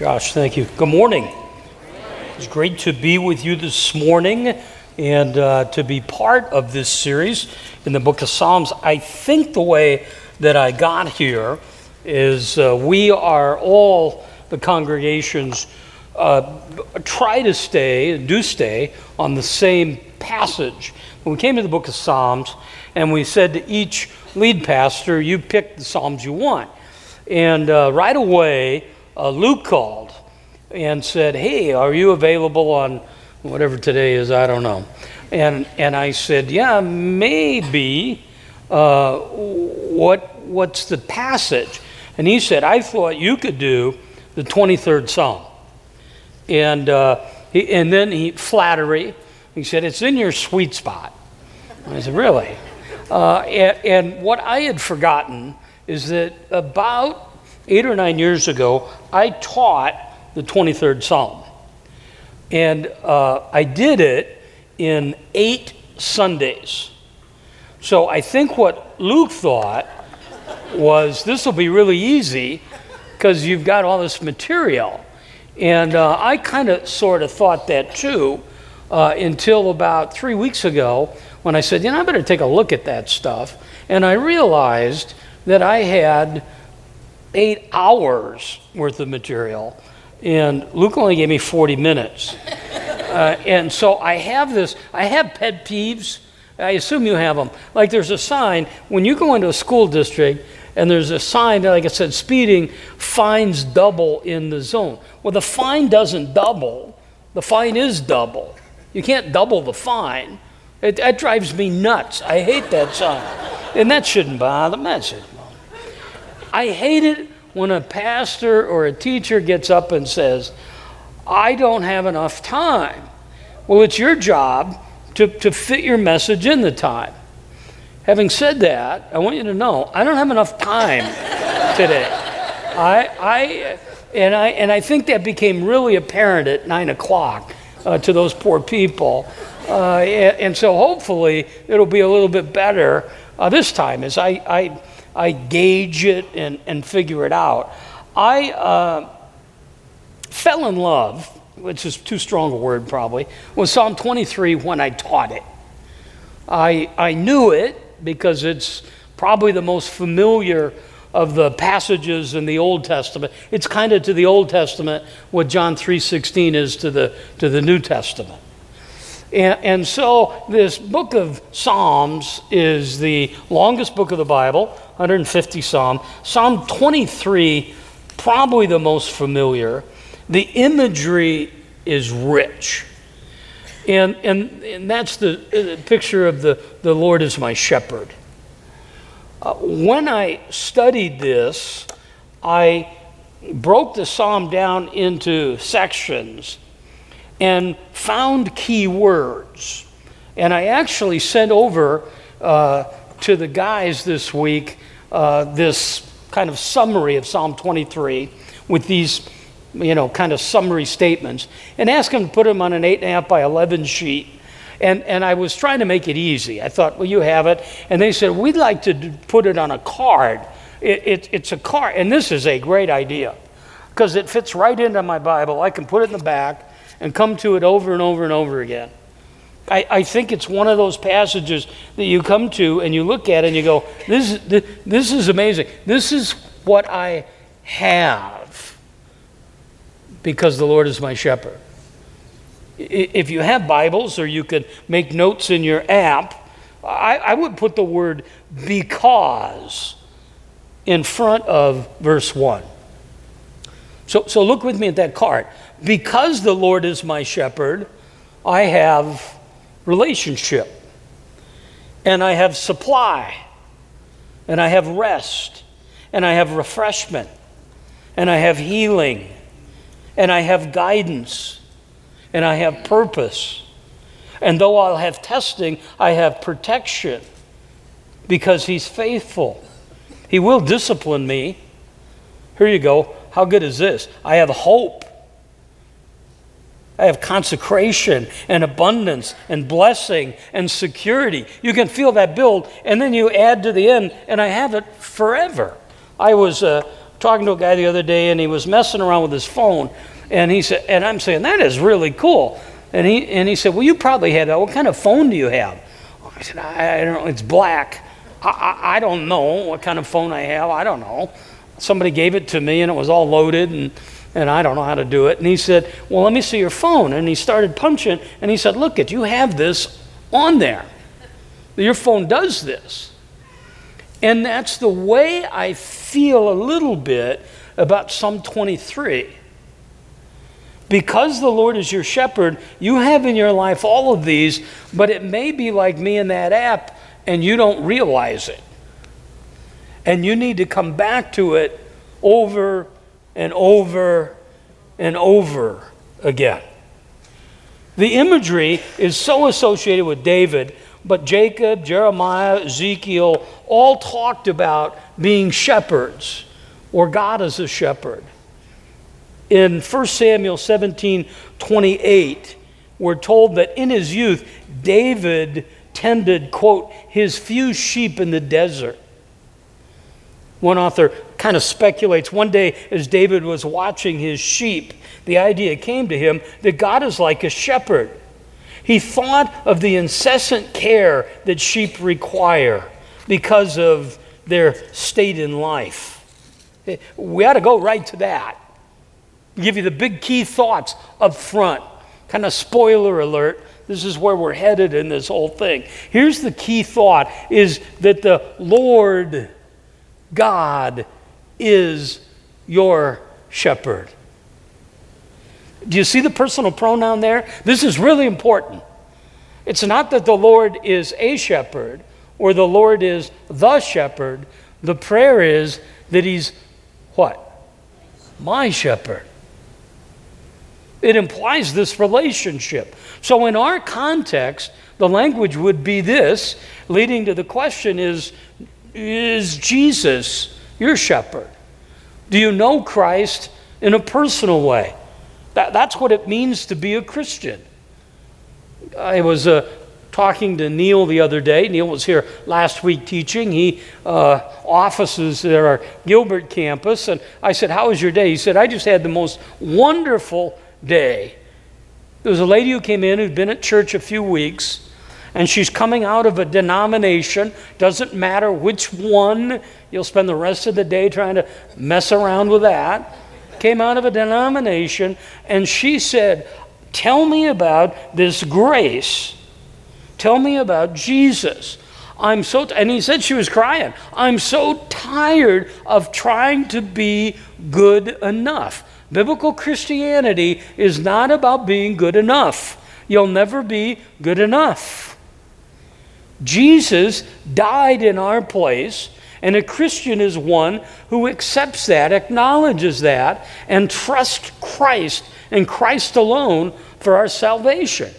Josh, thank you. Good morning. It's great to be with you this morning and uh, to be part of this series in the book of Psalms. I think the way that I got here is uh, we are all the congregations uh, try to stay, do stay, on the same passage. When we came to the book of Psalms, and we said to each lead pastor, You pick the Psalms you want. And uh, right away, uh, Luke called and said, Hey, are you available on whatever today is? I don't know. And, and I said, Yeah, maybe. Uh, what, what's the passage? And he said, I thought you could do the 23rd Psalm. And, uh, he, and then he, flattery, he said, It's in your sweet spot. I said, Really? Uh, and, and what I had forgotten is that about eight or nine years ago, I taught the 23rd Psalm. And uh, I did it in eight Sundays. So I think what Luke thought was this will be really easy because you've got all this material. And uh, I kind of sort of thought that too uh, until about three weeks ago when I said, you know, I better take a look at that stuff. And I realized that I had eight hours worth of material, and Luke only gave me 40 minutes. Uh, and so I have this, I have pet peeves. I assume you have them. Like there's a sign, when you go into a school district, and there's a sign, that, like I said, speeding, fines double in the zone. Well, the fine doesn't double, the fine is double. You can't double the fine. It, that drives me nuts. I hate that sign. And that shouldn't bother me. That shouldn't I hate it when a pastor or a teacher gets up and says, I don't have enough time. Well, it's your job to, to fit your message in the time. Having said that, I want you to know I don't have enough time today. I, I, and, I, and I think that became really apparent at 9 o'clock uh, to those poor people. Uh, and, and, so hopefully it'll be a little bit better uh, this time as I, I I gauge it and, and figure it out. I uh, fell in love, which is too strong a word probably, with Psalm 23 when I taught it. I, I knew it because it's probably the most familiar of the passages in the Old Testament. It's kind of to the Old Testament what John 3:16 is to the to the New Testament. And, and, so this book of Psalms is the longest book of the Bible, 150 Psalm. Psalm 23, probably the most familiar. The imagery is rich. And, and, and that's the, picture of the, the Lord is my shepherd. Uh, when I studied this, I broke the psalm down into sections and found key words. And I actually sent over uh, to the guys this week uh, this kind of summary of Psalm 23 with these, you know, kind of summary statements and asked them to put them on an 8.5 by 11 sheet. And, and I was trying to make it easy. I thought, well, you have it. And they said, we'd like to put it on a card. It, it, it's a card. And this is a great idea because it fits right into my Bible. I can put it in the back and come to it over and over and over again. I, I think it's one of those passages that you come to and you look at and you go, this, this, this is amazing. This is what I have because the Lord is my shepherd. If you have Bibles or you could make notes in your app, I, I would put the word because in front of verse 1. So, so look with me at that card because the Lord is my shepherd, I have relationship, and I have supply, and I have rest, and I have refreshment, and I have healing, and I have guidance, and I have purpose. And though I'll have testing, I have protection because He's faithful. He will discipline me. Here you go. How good is this? I have hope. I have consecration and abundance and blessing and security. You can feel that build, and then you add to the end, and I have it forever. I was uh, talking to a guy the other day, and he was messing around with his phone, and he said, and I'm saying that is really cool. And he and he said, well, you probably had that. What kind of phone do you have? I said, I, I don't know. It's black. I, I, I don't know what kind of phone I have. I don't know. Somebody gave it to me, and it was all loaded, and and I don't know how to do it. And he said, Well, let me see your phone. And he started punching, and he said, Look, it, you have this on there. Your phone does this. And that's the way I feel a little bit about Psalm 23. Because the Lord is your shepherd, you have in your life all of these, but it may be like me in that app and you don't realize it. And you need to come back to it over and over and over again. The imagery is so associated with David, but Jacob, Jeremiah, Ezekiel all talked about being shepherds or God as a shepherd. In 1 Samuel 17 28, we're told that in his youth, David tended, quote, his few sheep in the desert. One author kind of speculates one day as David was watching his sheep, the idea came to him that God is like a shepherd. He thought of the incessant care that sheep require because of their state in life. Eh, we ought to go right to that. Give you the big key thoughts up front. Kind of spoiler alert. This is where we're headed in this whole thing. Here's the key thought is that the Lord God is your shepherd. Do you see the personal pronoun there? This is really important. It's not that the Lord is a shepherd or the Lord is the shepherd. The prayer is that He's what? My shepherd. It implies this relationship. So, in our context, the language would be this, leading to the question is Is Jesus your shepherd? Do you know Christ in a personal way? That, that's what it means to be a Christian. I was uh, talking to Neil the other day. Neil was here last week teaching. He uh, offices there at our Gilbert campus. And I said, How was your day? He said, I just had the most wonderful day. There was a lady who came in who'd been at church a few weeks and she's coming out of a denomination, doesn't matter which one, you'll spend the rest of the day trying to mess around with that. Came out of a denomination, and she said, Tell me about this grace. Tell me about Jesus. I'm so, t-. and he said she was crying. I'm so tired of trying to be good enough. Biblical Christianity is not about being good enough. You'll never be good enough. Jesus died in our place, and a Christian is one who accepts that, acknowledges that, and trusts Christ and Christ alone for our salvation.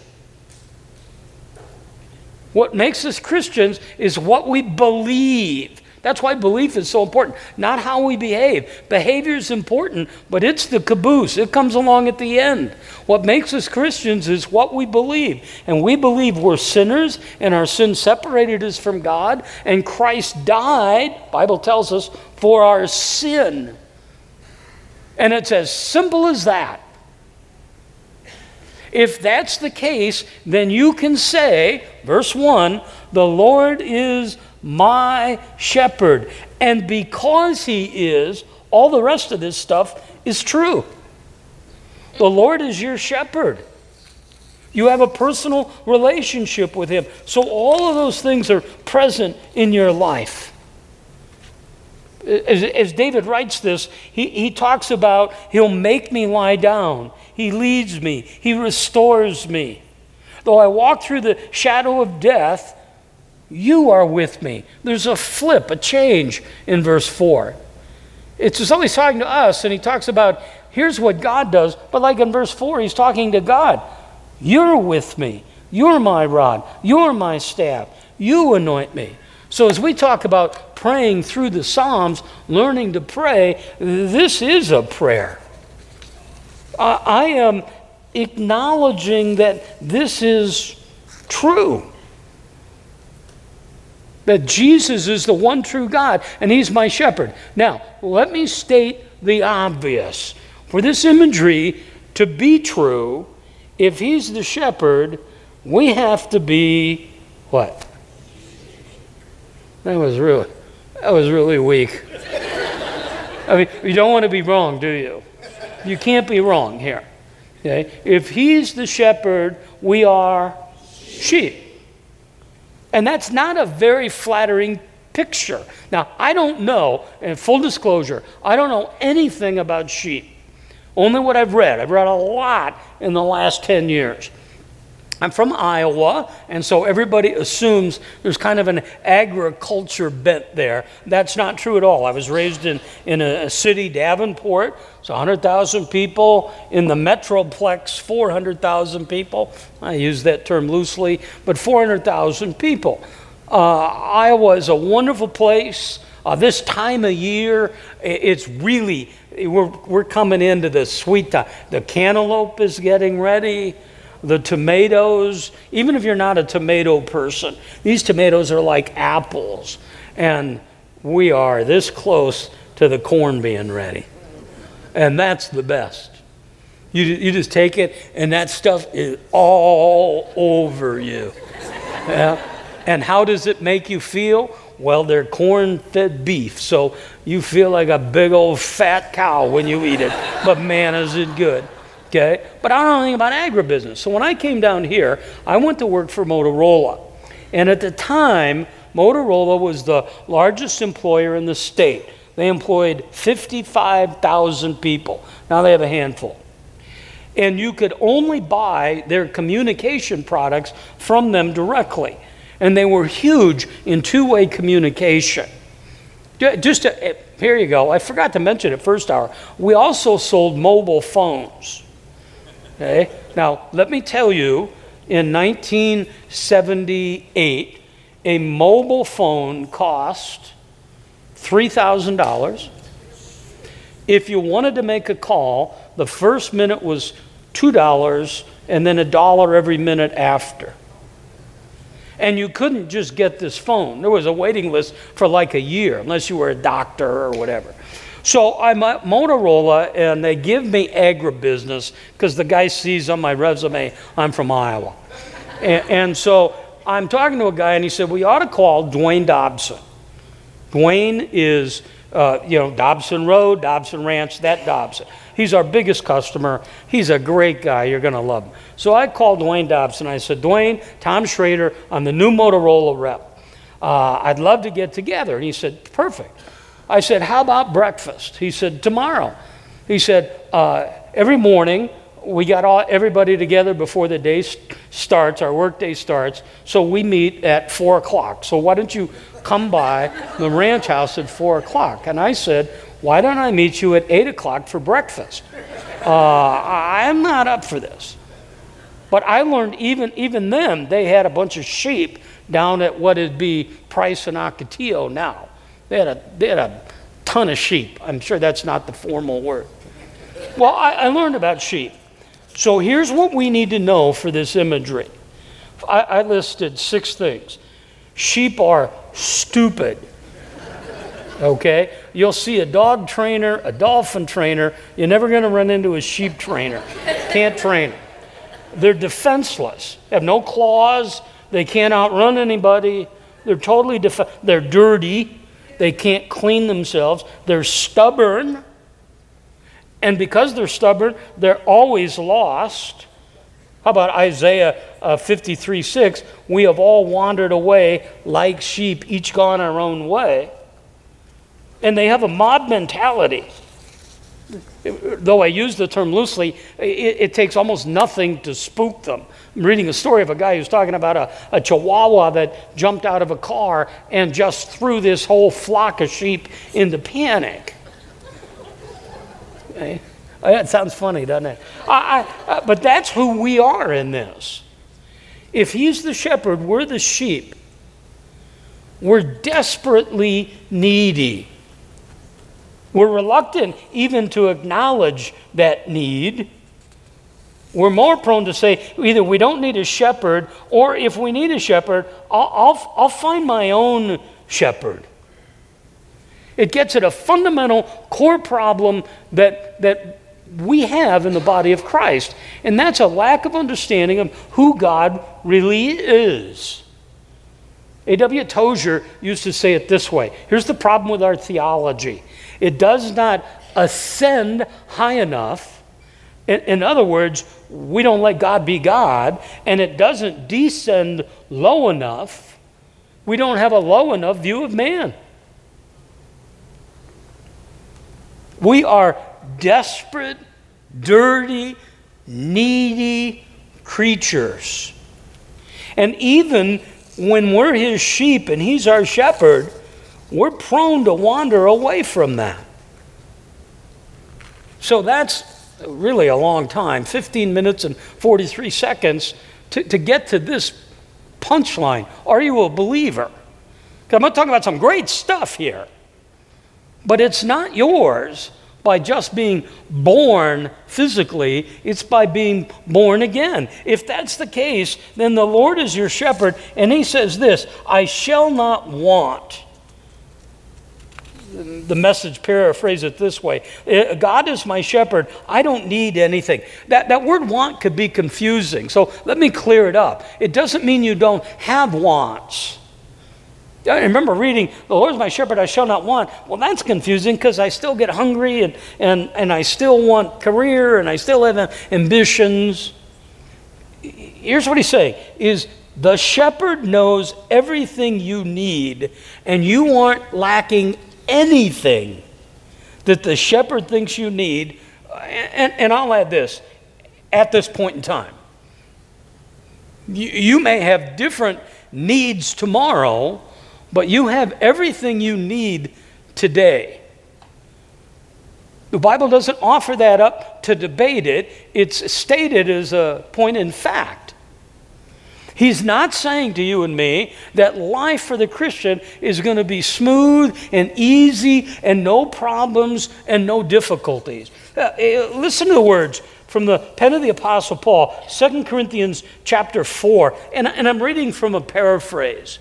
What makes us Christians is what we believe. That's why belief is so important, not how we behave. Behavior is important, but it's the caboose. It comes along at the end. What makes us Christians is what we believe. And we believe we're sinners and our sin separated us from God, and Christ died, Bible tells us, for our sin. And it's as simple as that. If that's the case, then you can say, verse 1, the Lord is my shepherd. And because he is, all the rest of this stuff is true. The Lord is your shepherd. You have a personal relationship with him. So all of those things are present in your life. As, as, David writes this, he, he talks about he'll make me lie down, he leads me, he restores me. Though I walk through the shadow of death, you are with me. There's a flip, a change in verse 4. It's as though he's talking to us, and he talks about here's what God does, but like in verse 4, he's talking to God. You're with me. You're my rod. You're my staff. You anoint me. So as we talk about praying through the Psalms, learning to pray, this is a prayer. I, I am acknowledging that this is true. That Jesus is the one true God and He's my shepherd. Now, let me state the obvious. For this imagery to be true, if He's the shepherd, we have to be what? That was really, that was really weak. I mean, you don't want to be wrong, do you? You can't be wrong here. Okay? If He's the shepherd, we are sheep. And that's not a very flattering picture. Now, I don't know, and full disclosure, I don't know anything about sheep. Only what I've read. I've read a lot in the last 10 years. I'm from Iowa, and so everybody assumes there's kind of an agriculture bent there. That's not true at all. I was raised in, in a, city, Davenport, it's 100,000 people. In the Metroplex, 400,000 people. I use that term loosely, but 400,000 people. Uh, Iowa is a wonderful place. Uh, this time of year, it's really, we're, we're coming into the sweet time. The cantaloupe is getting ready the tomatoes, even if you're not a tomato person, these tomatoes are like apples. And we are this close to the corn being ready. And that's the best. You, you just take it, and that stuff is all over you. Yeah. And how does it make you feel? Well, they're corn fed beef, so you feel like a big old fat cow when you eat it. But man, is it good. Okay? But I don't know anything about agribusiness. So when I came down here, I went to work for Motorola. And at the time, Motorola was the largest employer in the state. They employed 55,000 people. Now they have a handful. And you could only buy their communication products from them directly. And they were huge in two way communication. Just to, eh, here you go. I forgot to mention it first hour. We also sold mobile phones. Okay? Now, let me tell you, in 1978, a mobile phone cost $3,000. If you wanted to make a call, the first minute was $2 and then a dollar every minute after. And you couldn't just get this phone. There was a waiting list for like a year, unless you were a doctor or whatever. So I'm at Motorola, and they give me agribusiness because the guy sees on my resume I'm from Iowa. and, and, so I'm talking to a guy, and he said, We ought to call Dwayne Dobson. Dwayne is, uh, you know, Dobson Road, Dobson Ranch, that Dobson. He's our biggest customer. He's a great guy. You're going to love him. So I called Dwayne Dobson. I said, Dwayne, Tom Schrader, I'm the new Motorola rep. Uh, I'd love to get together. And he said, Perfect. I said, How about breakfast? He said, Tomorrow. He said, uh, Every morning, we got all, everybody together before the day starts, our work day starts, so we meet at 4 o'clock. So why don't you come by the ranch house at 4 o'clock? And I said, Why don't I meet you at 8 o'clock for breakfast? Uh, I'm not up for this. But I learned even, even then, they had a bunch of sheep down at what would be Price and Ocotillo now. They had a, they had a ton of sheep. I'm sure that's not the formal word. Well, I, I learned about sheep. So here's what we need to know for this imagery. I, I listed six things. Sheep are stupid. Okay? You'll see a dog trainer, a dolphin trainer. You're never going to run into a sheep trainer. Can't train them. They're defenseless, they have no claws. They can't outrun anybody. They're totally def- They're dirty. They can't clean themselves. They're stubborn. And because they're stubborn, they're always lost. How about Isaiah uh, 53 6? We have all wandered away like sheep, each gone our own way. And they have a mob mentality though I use the term loosely, it, it, takes almost nothing to spook them. I'm reading a story of a guy who's talking about a, a chihuahua that jumped out of a car and just threw this whole flock of sheep into panic. Okay? That sounds funny, doesn't it? I, I, uh, but that's who we are in this. If he's the shepherd, we're the sheep. We're desperately needy. We're reluctant even to acknowledge that need. We're more prone to say either we don't need a shepherd, or if we need a shepherd, I'll, I'll, I'll find my own shepherd. It gets at a fundamental core problem that, that we have in the body of Christ, and that's a lack of understanding of who God really is. A.W. Tozer used to say it this way Here's the problem with our theology it does not ascend high enough. In, in, other words, we don't let God be God, and it doesn't descend low enough. We don't have a low enough view of man. We are desperate, dirty, needy creatures. And even when we're his sheep and he's our shepherd, we're prone to wander away from that. So that's really a long time 15 minutes and 43 seconds to, to get to this punchline. Are you a believer? I'm not talking about some great stuff here, but it's not yours by just being born physically, it's by being born again. If that's the case, then the Lord is your shepherd, and He says this I shall not want the message paraphrase it this way uh, God is my shepherd. I don't need anything. That, that word want could be confusing. So let me clear it up. It doesn't mean you don't have wants. I remember reading, The Lord is my shepherd, I shall not want. Well, that's confusing because I still get hungry and, and, and I still want career and I still have ambitions. Here's what he's saying is the shepherd knows everything you need and you aren't lacking anything that the shepherd thinks you need, and, and I'll add this at this point in time. You, you may have different needs tomorrow, but you have everything you need today. The Bible doesn't offer that up to debate it, it's stated as a point in fact. He's not saying to you and me that life for the Christian is going to be smooth and easy and no problems and no difficulties. Uh, uh, listen to the words from the pen of the Apostle Paul, 2 Corinthians chapter 4, and, and I'm reading from a paraphrase.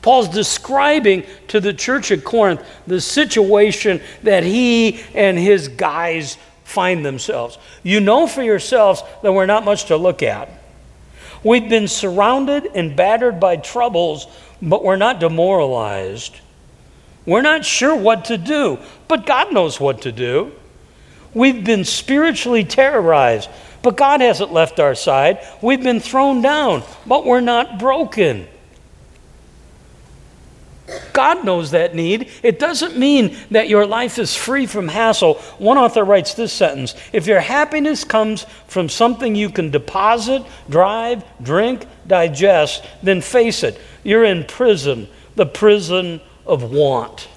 Paul's describing to the church at Corinth the situation that he and his guys find themselves. You know for yourselves that we're not much to look at. We've been surrounded and battered by troubles, but we're not demoralized. We're not sure what to do, but God knows what to do. We've been spiritually terrorized, but God hasn't left our side. We've been thrown down, but we're not broken. God knows that need. It doesn't mean that your life is free from hassle. One author writes this sentence If your happiness comes from something you can deposit, drive, drink, digest, then face it. You're in prison, the prison of want.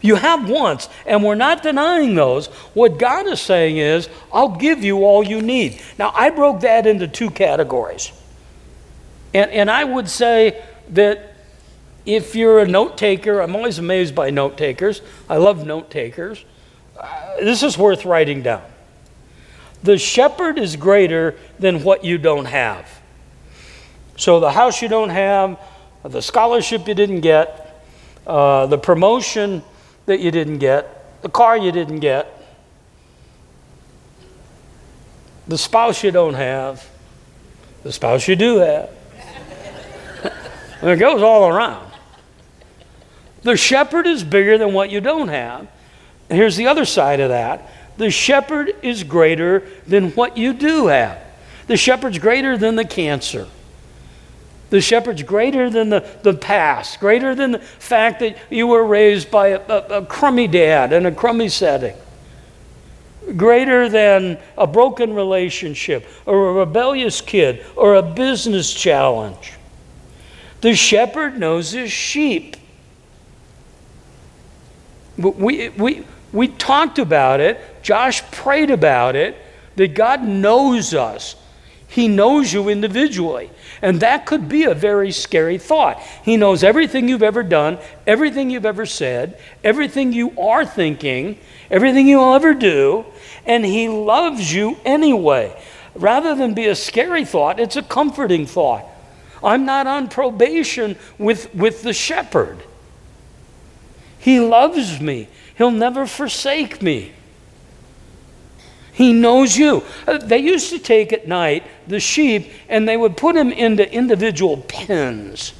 You have wants, and we're not denying those. What God is saying is, I'll give you all you need. Now, I broke that into two categories. And, and I would say that if you're a note taker, I'm always amazed by note takers. I love note takers. Uh, this is worth writing down. The shepherd is greater than what you don't have. So, the house you don't have, the scholarship you didn't get, uh, the promotion that you didn't get, the car you didn't get, the spouse you don't have, the spouse you do have. it goes all around. The shepherd is bigger than what you don't have. Here's the other side of that the shepherd is greater than what you do have. The shepherd's greater than the cancer. The shepherd's greater than the, the past, greater than the fact that you were raised by a, a, a crummy dad in a crummy setting, greater than a broken relationship or a rebellious kid or a business challenge. The shepherd knows his sheep. We, we, we talked about it. Josh prayed about it that God knows us. He knows you individually. And that could be a very scary thought. He knows everything you've ever done, everything you've ever said, everything you are thinking, everything you'll ever do, and He loves you anyway. Rather than be a scary thought, it's a comforting thought. I'm not on probation with, with the shepherd. He loves me, He'll never forsake me. He knows you. Uh, they used to take at night the sheep and they would put them into individual pens.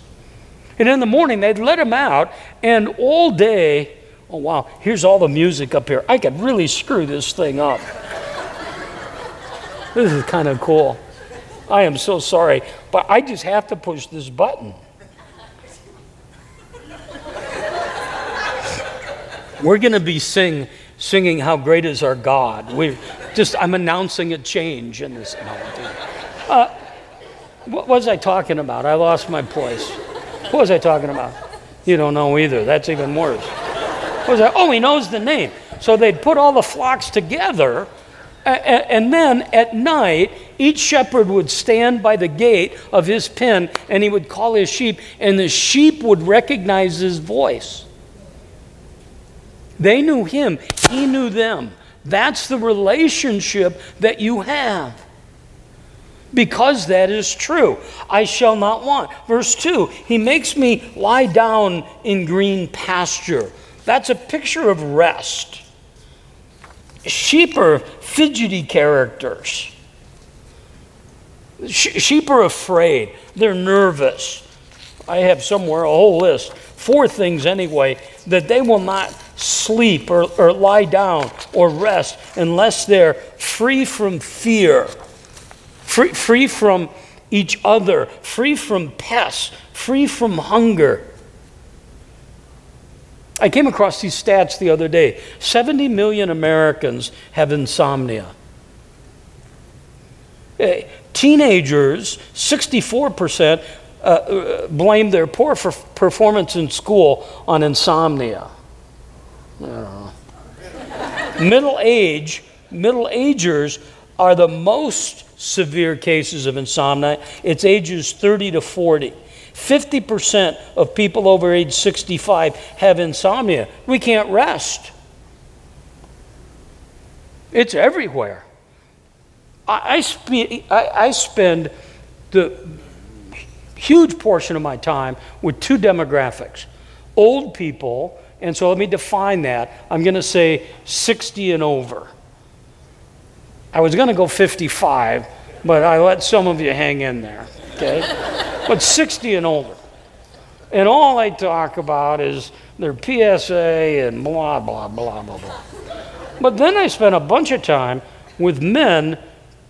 And in the morning, they'd let them out, and all day, oh wow, here's all the music up here. I could really screw this thing up. this is kind of cool. I am so sorry, but I just have to push this button. We're going to be sing, singing How Great Is Our God. We just, I'm announcing a change in this. uh, what was I talking about? I lost my place. What was I talking about? You don't know either. That's even worse. What was I? Oh, he knows the name. So they'd put all the flocks together, and then at night, each shepherd would stand by the gate of his pen and he would call his sheep, and the sheep would recognize his voice. They knew him, he knew them. That's the relationship that you have. Because that is true. I shall not want. Verse 2 He makes me lie down in green pasture. That's a picture of rest. Sheep are fidgety characters. Sheep are afraid, they're nervous. I have somewhere a whole list, four things anyway, that they will not sleep or, or lie down or rest unless they're free from fear, free, free from each other, free from pests, free from hunger. I came across these stats the other day 70 million Americans have insomnia. Uh, teenagers, 64%, uh, uh, blame their poor performance in school on insomnia. Middle age, middle agers are the most severe cases of insomnia. It's ages 30 to 40. 50% of people over age 65 have insomnia. We can't rest. It's everywhere. I, I, spe- I, I spend the huge portion of my time with two demographics old people and so let me define that. I'm going to say 60 and over. I was going to go 55, but I let some of you hang in there, okay? but 60 and older. And all I talk about is their PSA and blah, blah, blah, blah, blah. But then I spent a bunch of time with men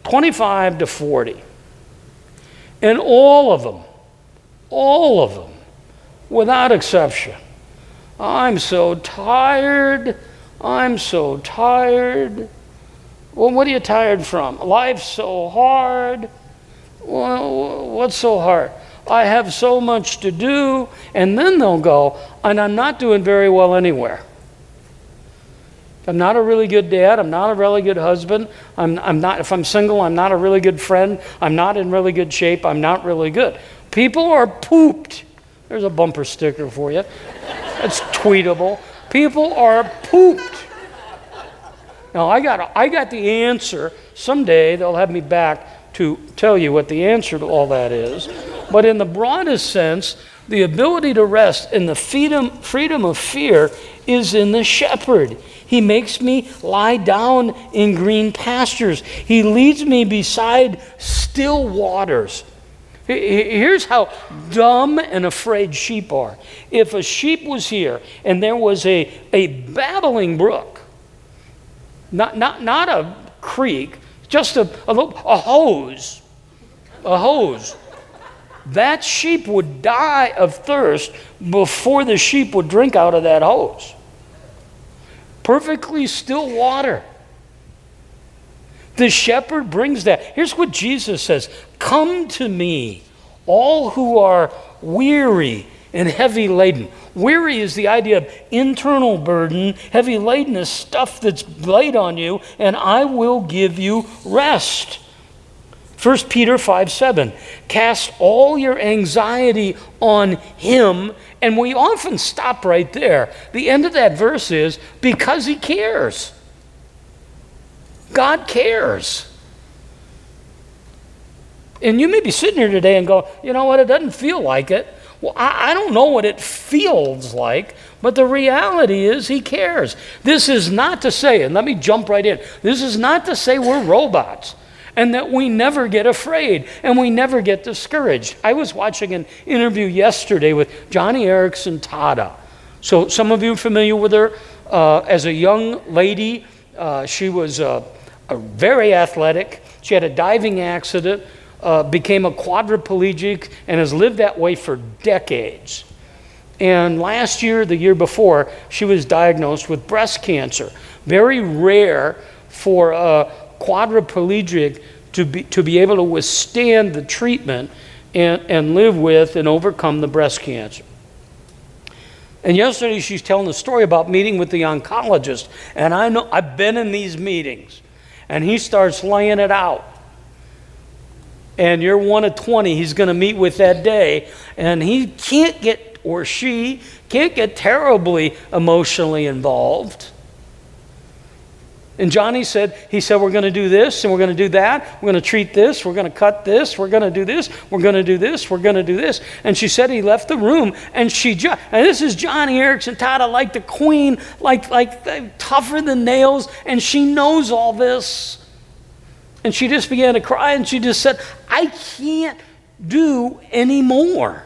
25 to 40. And all of them, all of them, without exception, I'm so tired. I'm so tired. Well, what are you tired from? Life's so hard. Well, what's so hard? I have so much to do. And then they'll go, and I'm not doing very well anywhere. I'm not a really good dad. I'm not a really good husband. I'm, I'm not, if I'm single, I'm not a really good friend. I'm not in really good shape. I'm not really good. People are pooped. There's a bumper sticker for you. It's tweetable. People are pooped. Now, I got, I got the answer. Someday they'll have me back to tell you what the answer to all that is. But in the broadest sense, the ability to rest in the freedom, freedom of fear is in the shepherd. He makes me lie down in green pastures. He leads me beside still waters. Here's how dumb and afraid sheep are. If a sheep was here and there was a, a babbling brook, not, not, not a creek, just a, a, a hose, a hose, that sheep would die of thirst before the sheep would drink out of that hose. Perfectly still water. The shepherd brings that. Here's what Jesus says Come to me, all who are weary and heavy laden. Weary is the idea of internal burden, heavy laden is stuff that's laid on you, and I will give you rest. 1 Peter 5 7. Cast all your anxiety on him. And we often stop right there. The end of that verse is because he cares. God cares. And you may be sitting here today and go, you know what, it doesn't feel like it. Well, I, I, don't know what it feels like, but the reality is he cares. This is not to say, and let me jump right in, this is not to say we're robots and that we never get afraid and we never get discouraged. I was watching an interview yesterday with Joni Eareckson Tada. So, some of you are familiar with her. Uh, as a young lady, uh, she was uh, very athletic. She had a diving accident uh, became a quadriplegic and has lived that way for decades. And last year, the year before, she was diagnosed with breast cancer. Very rare for a quadriplegic to be, to be able to withstand the treatment and, and live with and overcome the breast cancer. And yesterday she's telling a story about meeting with the oncologist. And I know I've been in these meetings. And he starts laying it out and you're one of 20 he's going to meet with that day, and he can't get, or she can't get terribly emotionally involved. And Joni said, he said, we're going to do this and we're going to do that. We're going to treat this. We're going to cut this. We're going to do this. We're going to do this. We're going to do this. And she said he left the room and she just, and this is Joni Eareckson Tada, like the queen, like, like tougher than nails. And she knows all this. And she just began to cry and she just said, I can't do anymore.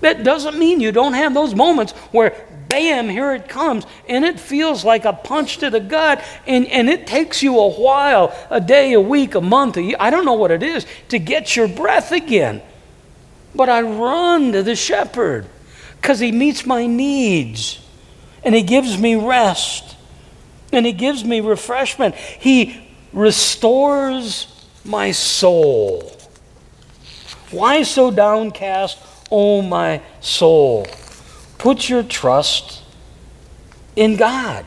That doesn't mean you don't have those moments where, bam, here it comes, and it feels like a punch to the gut, and, and it takes you a while a day, a week, a month, a year, I don't know what it is to get your breath again. But I run to the shepherd because he meets my needs, and he gives me rest, and he gives me refreshment. He restores my soul. Why so downcast, O my soul? Put your trust in God.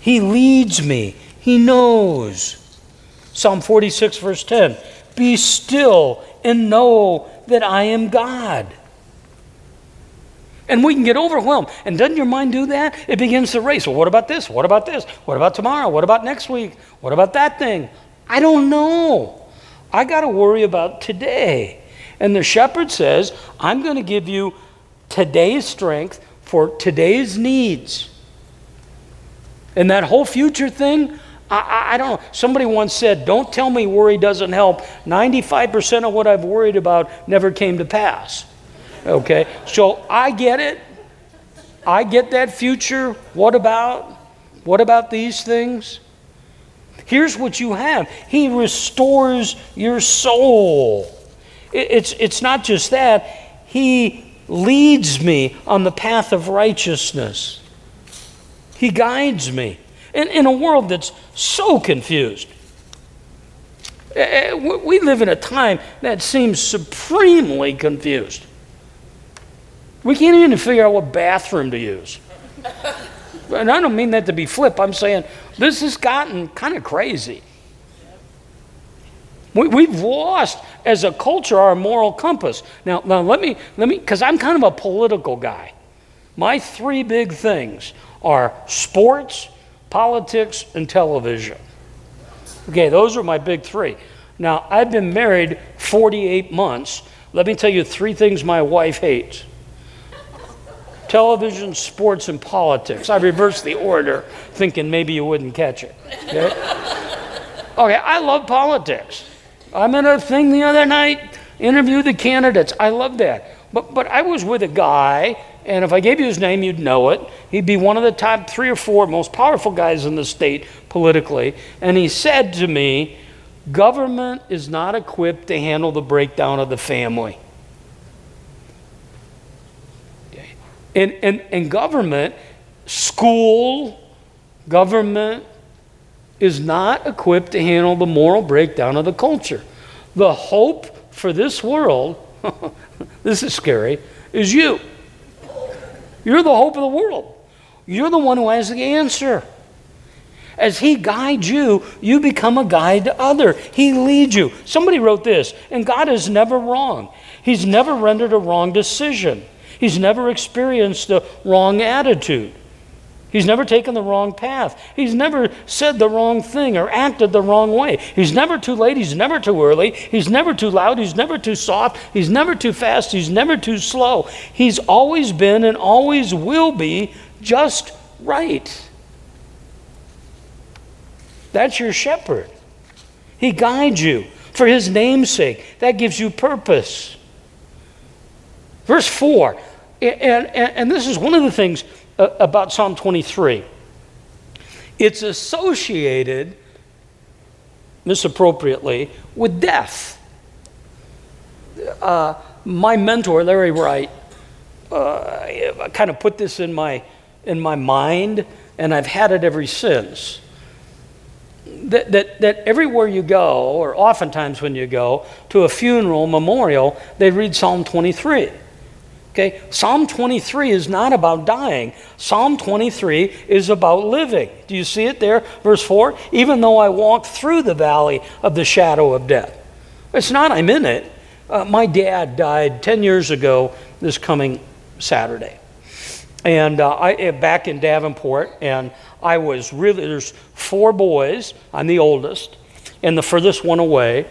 He leads me, He knows. Psalm 46, verse 10 Be still and know that I am God. And we can get overwhelmed. And doesn't your mind do that? It begins to race. Well, what about this? What about this? What about tomorrow? What about next week? What about that thing? I don't know. I got to worry about today. And the shepherd says, I'm going to give you today's strength for today's needs. And that whole future thing, I, I, I, don't know. Somebody once said, Don't tell me worry doesn't help. 95% of what I've worried about never came to pass. Okay? So I get it. I get that future. What about? What about these things? Here's what you have He restores your soul. It's, it's not just that, He leads me on the path of righteousness. He guides me in, in a world that's so confused. Eh, eh, we live in a time that seems supremely confused. We can't even figure out what bathroom to use. And I don't mean that to be flip. I'm saying this has gotten kind of crazy. We, have lost as a culture our moral compass. Now, now let me, let me, because I'm kind of a political guy. My three big things are sports, politics, and television. Okay, those are my big three. Now, I've been married 48 months. Let me tell you three things my wife hates television, sports, and politics. I reversed the order, thinking maybe you wouldn't catch it. Okay, okay I love politics. I'm in a thing the other night, interview the candidates. I love that. But, but I was with a guy, and if I gave you his name, you'd know it. He'd be one of the top three or four most powerful guys in the state politically. And he said to me, Government is not equipped to handle the breakdown of the family. And, and, and government, school, government is not equipped to handle the moral breakdown of the culture. The hope for this world, this is scary, is you. You're the hope of the world. You're the one who has the answer. As He guides you, you become a guide to other. He leads you. Somebody wrote this, and God is never wrong. He's never rendered a wrong decision. He's never experienced a wrong attitude. He's never taken the wrong path. He's never said the wrong thing or acted the wrong way. He's never too late. He's never too early. He's never too loud. He's never too soft. He's never too fast. He's never too slow. He's always been and always will be just right. That's your shepherd. He guides you for his name's sake. That gives you purpose. Verse 4, and, and, and this is one of the things about Psalm 23. It's associated, misappropriately, with death. Uh, my mentor, Larry Wright, uh, kind of put this in my, in my mind, and I've had it ever since. That, that, that everywhere you go, or oftentimes when you go to a funeral, memorial, they read Psalm 23. Okay? Psalm 23 is not about dying. Psalm 23 is about living. Do you see it there? Verse 4 Even though I walk through the valley of the shadow of death. It's not I'm in it. Uh, my dad died 10 years ago this coming Saturday. And uh, I, eh, back in Davenport, and I was really, there's four boys. I'm the oldest, and the furthest one away.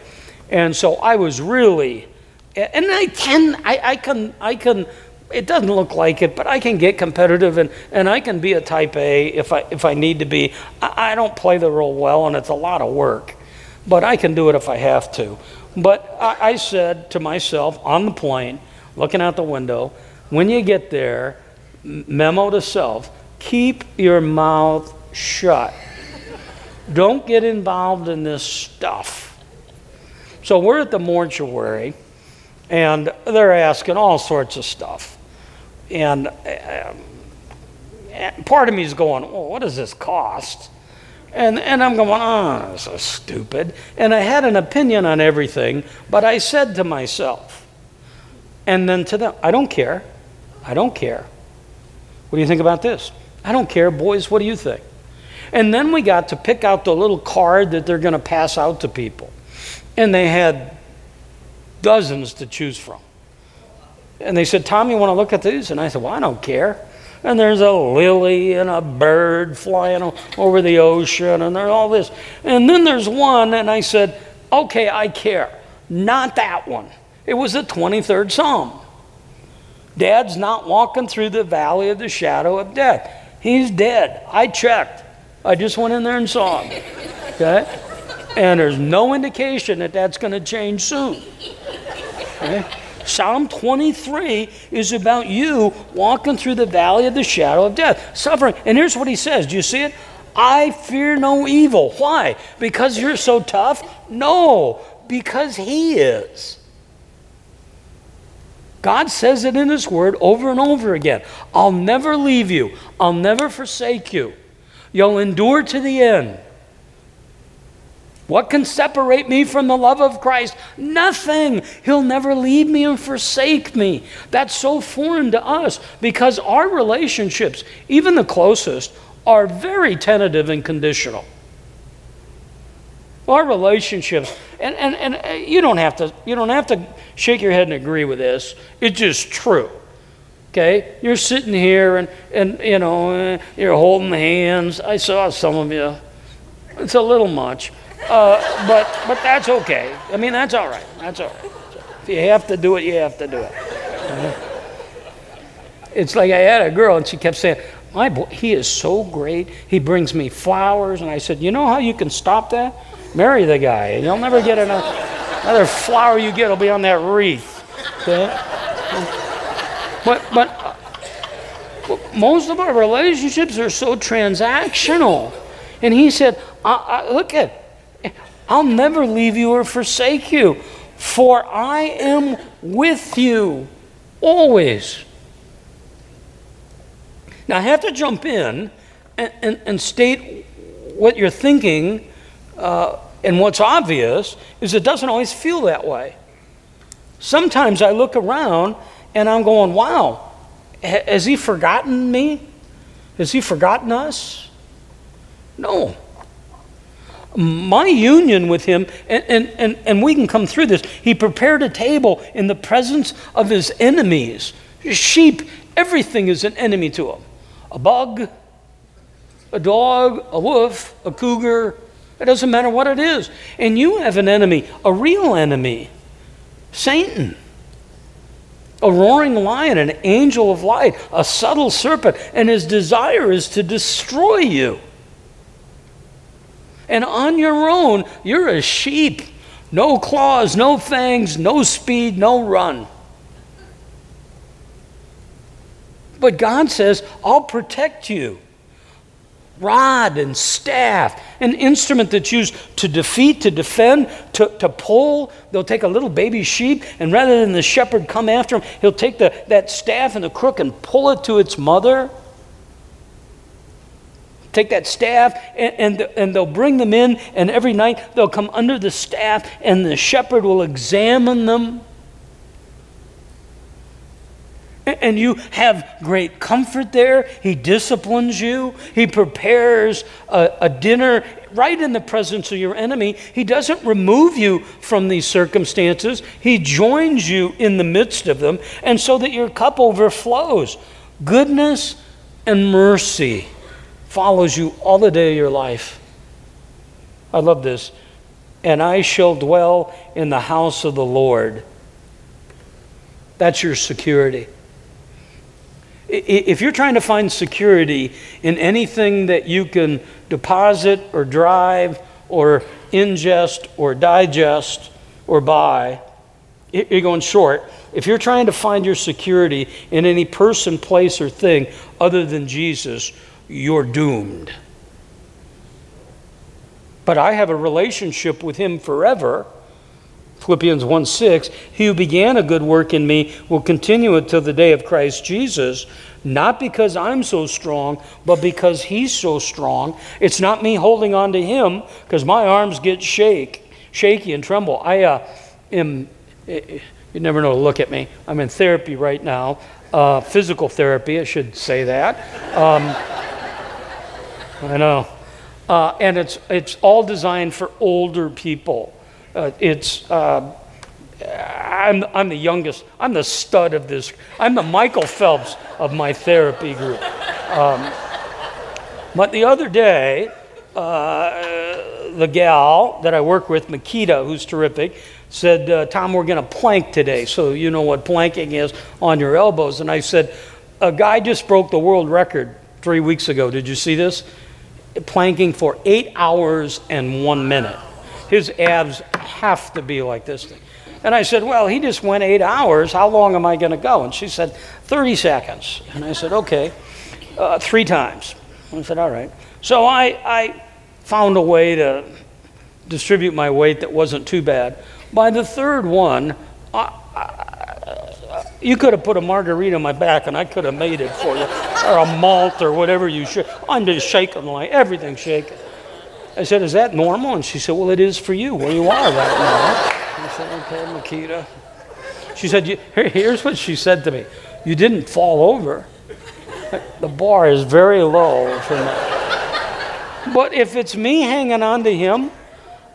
And so I was really and I can, I, I can, I can, it doesn't look like it, but I can get competitive and, and I can be a type A if I, if I need to be. I, I don't play the role well and it's a lot of work, but I can do it if I have to. But I, I said to myself on the plane, looking out the window, when you get there, memo to self, keep your mouth shut. Don't get involved in this stuff. So we're at the mortuary and they're asking all sorts of stuff. And uh, part of me is going, well, what does this cost? And, and I'm going, oh, this is stupid. And I had an opinion on everything, but I said to myself, and then to them, I don't care. I don't care. What do you think about this? I don't care. Boys, what do you think? And then we got to pick out the little card that they're going to pass out to people. And they had dozens to choose from. And they said, Tom, you want to look at these? And I said, Well, I don't care. And there's a lily and a bird flying over the ocean, and there's all this. And then there's one, and I said, Okay, I care. Not that one. It was the 23rd Psalm. Dad's not walking through the valley of the shadow of death. He's dead. I checked. I just went in there and saw him. Okay? And there's no indication that that's going to change soon. Okay? Psalm 23 is about you walking through the valley of the shadow of death, suffering. And here's what he says Do you see it? I fear no evil. Why? Because you're so tough? No, because he is. God says it in His Word over and over again. I'll never leave you, I'll never forsake you. You'll endure to the end. What can separate me from the love of Christ? Nothing. He'll never leave me and forsake me. That's so foreign to us because our relationships, even the closest, are very tentative and conditional. Our relationships, and, and, and uh, you don't have to you don't have to shake your head and agree with this. It's just true. Okay? You're sitting here and, and you know, uh, you're holding hands. I saw some of you. It's a little much. Uh, but, but that's okay. I mean, that's all right. That's all right. If you have to do it, you have to do it. Uh-huh. It's like I had a girl, and she kept saying, "My boy, he is so great. He brings me flowers." And I said, "You know how you can stop that? Marry the guy, and you'll never get another, another flower you get will be on that wreath." Okay? But but uh, most of our relationships are so transactional. And he said, I, I, "Look at." I'll never leave you or forsake you, for I am with you always. Now, I have to jump in and, and, and state what you're thinking, uh, and what's obvious is it doesn't always feel that way. Sometimes I look around and I'm going, wow, has he forgotten me? Has he forgotten us? No, My union with him, and, and, and, and we can come through this. He prepared a table in the presence of his enemies. Sheep, everything is an enemy to him. A bug, a dog, a wolf, a cougar, it doesn't matter what it is. And you have an enemy, a real enemy Satan. A roaring lion, an angel of light, a subtle serpent, and his desire is to destroy you. And on your own, you're a sheep. No claws, no fangs, no speed, no run. But God says, I'll protect you rod and staff, an instrument that's used to defeat, to defend, to, to pull. They'll take a little baby sheep, and rather than the shepherd come after him, he'll take the, that staff and the crook and pull it to its mother. Take that staff, and, and, and they'll bring them in, and every night they'll come under the staff, and the shepherd will examine them and you have great comfort there. He disciplines you. He prepares a, a, dinner right in the presence of your enemy. He doesn't remove you from these circumstances, He joins you in the midst of them, and so that your cup overflows. Goodness and mercy follows you all the day of your life. I love this. And I shall dwell in the house of the Lord. That's your security if you're trying to find security in anything that you can deposit or drive or ingest or digest or buy, you're going short. If you're trying to find your security in any person, place, or thing other than Jesus, you're doomed. But I have a relationship with Him forever Philippians 1 6, he who began a good work in me will continue it till the day of Christ Jesus, not because I'm so strong, but because he's so strong. It's not me holding on to him, because my arms get shake, shaky and tremble. I uh, am, you never know to look at me. I'm in therapy right now, uh, physical therapy, I should say that. Um, I know. Uh, and it's, it's all designed for older people. Uh, it's, uh, I'm, I'm the youngest, I'm the stud of this, I'm the Michael Phelps of my therapy group. Um, but the other day, uh, the gal that I work with, Makita, who's terrific, said, uh, Tom, we're going to plank today. So you know what planking is on your elbows. And I said, a guy just broke the world record three weeks ago. Did you see this? Planking for eight hours and one minute his abs have to be like this thing. And I said, Well, he just went eight hours. How long am I going to go? And she said, 30 seconds. And I said, Okay, uh, three times. And I said, All right. So I, I found a way to distribute my weight that wasn't too bad. By the third one, I, I, you could have put a margarita on my back and I could have made it for you, or a malt or whatever you should. I'm just shaking like everything's shaking. I said, Is that normal? And she said, Well, it is for you where you are right now. I said, Okay, Makita. She said, Here's what she said to me You didn't fall over. The bar is very low for me. But if it's me hanging on to him,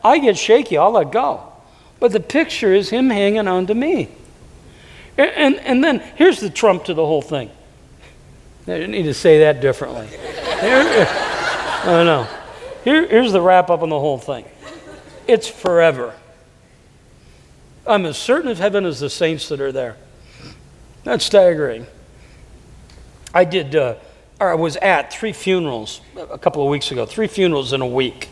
I get shaky, I'll let go. But the picture is him hanging on to me. And, and, then here's the trump to the whole thing. I need to say that differently. I don't know. Here, here's the wrap up on the whole thing it's forever. I'm as certain of heaven as the saints that are there. That's staggering. I did, uh, or I was at three funerals a couple of weeks ago, three funerals in a week.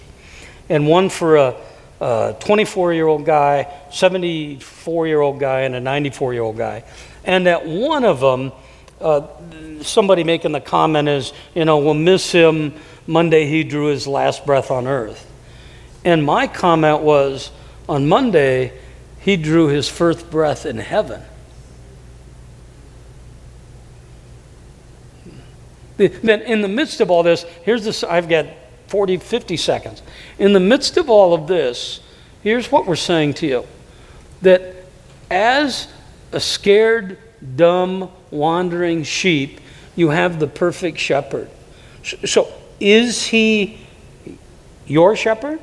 And one for a 24 year old guy, 74 year old guy, and a 94 year old guy. And at one of them, uh, somebody making the comment is, you know, we'll miss him Monday he drew his last breath on earth. And my comment was on Monday, he drew his first breath in heaven. Then, in the midst of all this, here's this I've got 40, 50 seconds. In the midst of all of this, here's what we're saying to you that as a scared, dumb, wandering sheep, you have the perfect shepherd. So, is he your shepherd?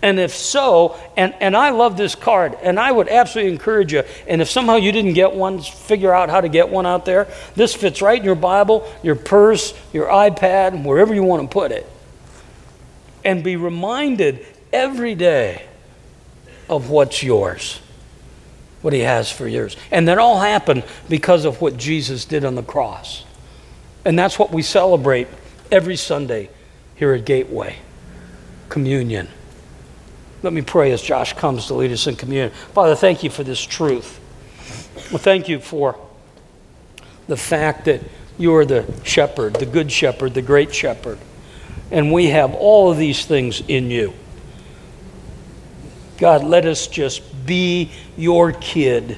And if so, and, and I love this card, and I would absolutely encourage you, and if somehow you didn't get one, figure out how to get one out there. This fits right in your Bible, your purse, your iPad, wherever you want to put it. And be reminded every day of what's yours, what He has for yours. And that all happened because of what Jesus did on the cross. And that's what we celebrate every Sunday here at Gateway communion. Let me pray as Josh comes to lead us in communion. Father, thank you for this truth. Well, thank you for the fact that you are the shepherd, the good shepherd, the great shepherd. And we have all of these things in you. God, let us just be your kid,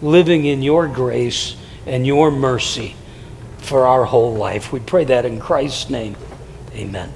living in your grace and your mercy for our whole life. We pray that in Christ's name. Amen.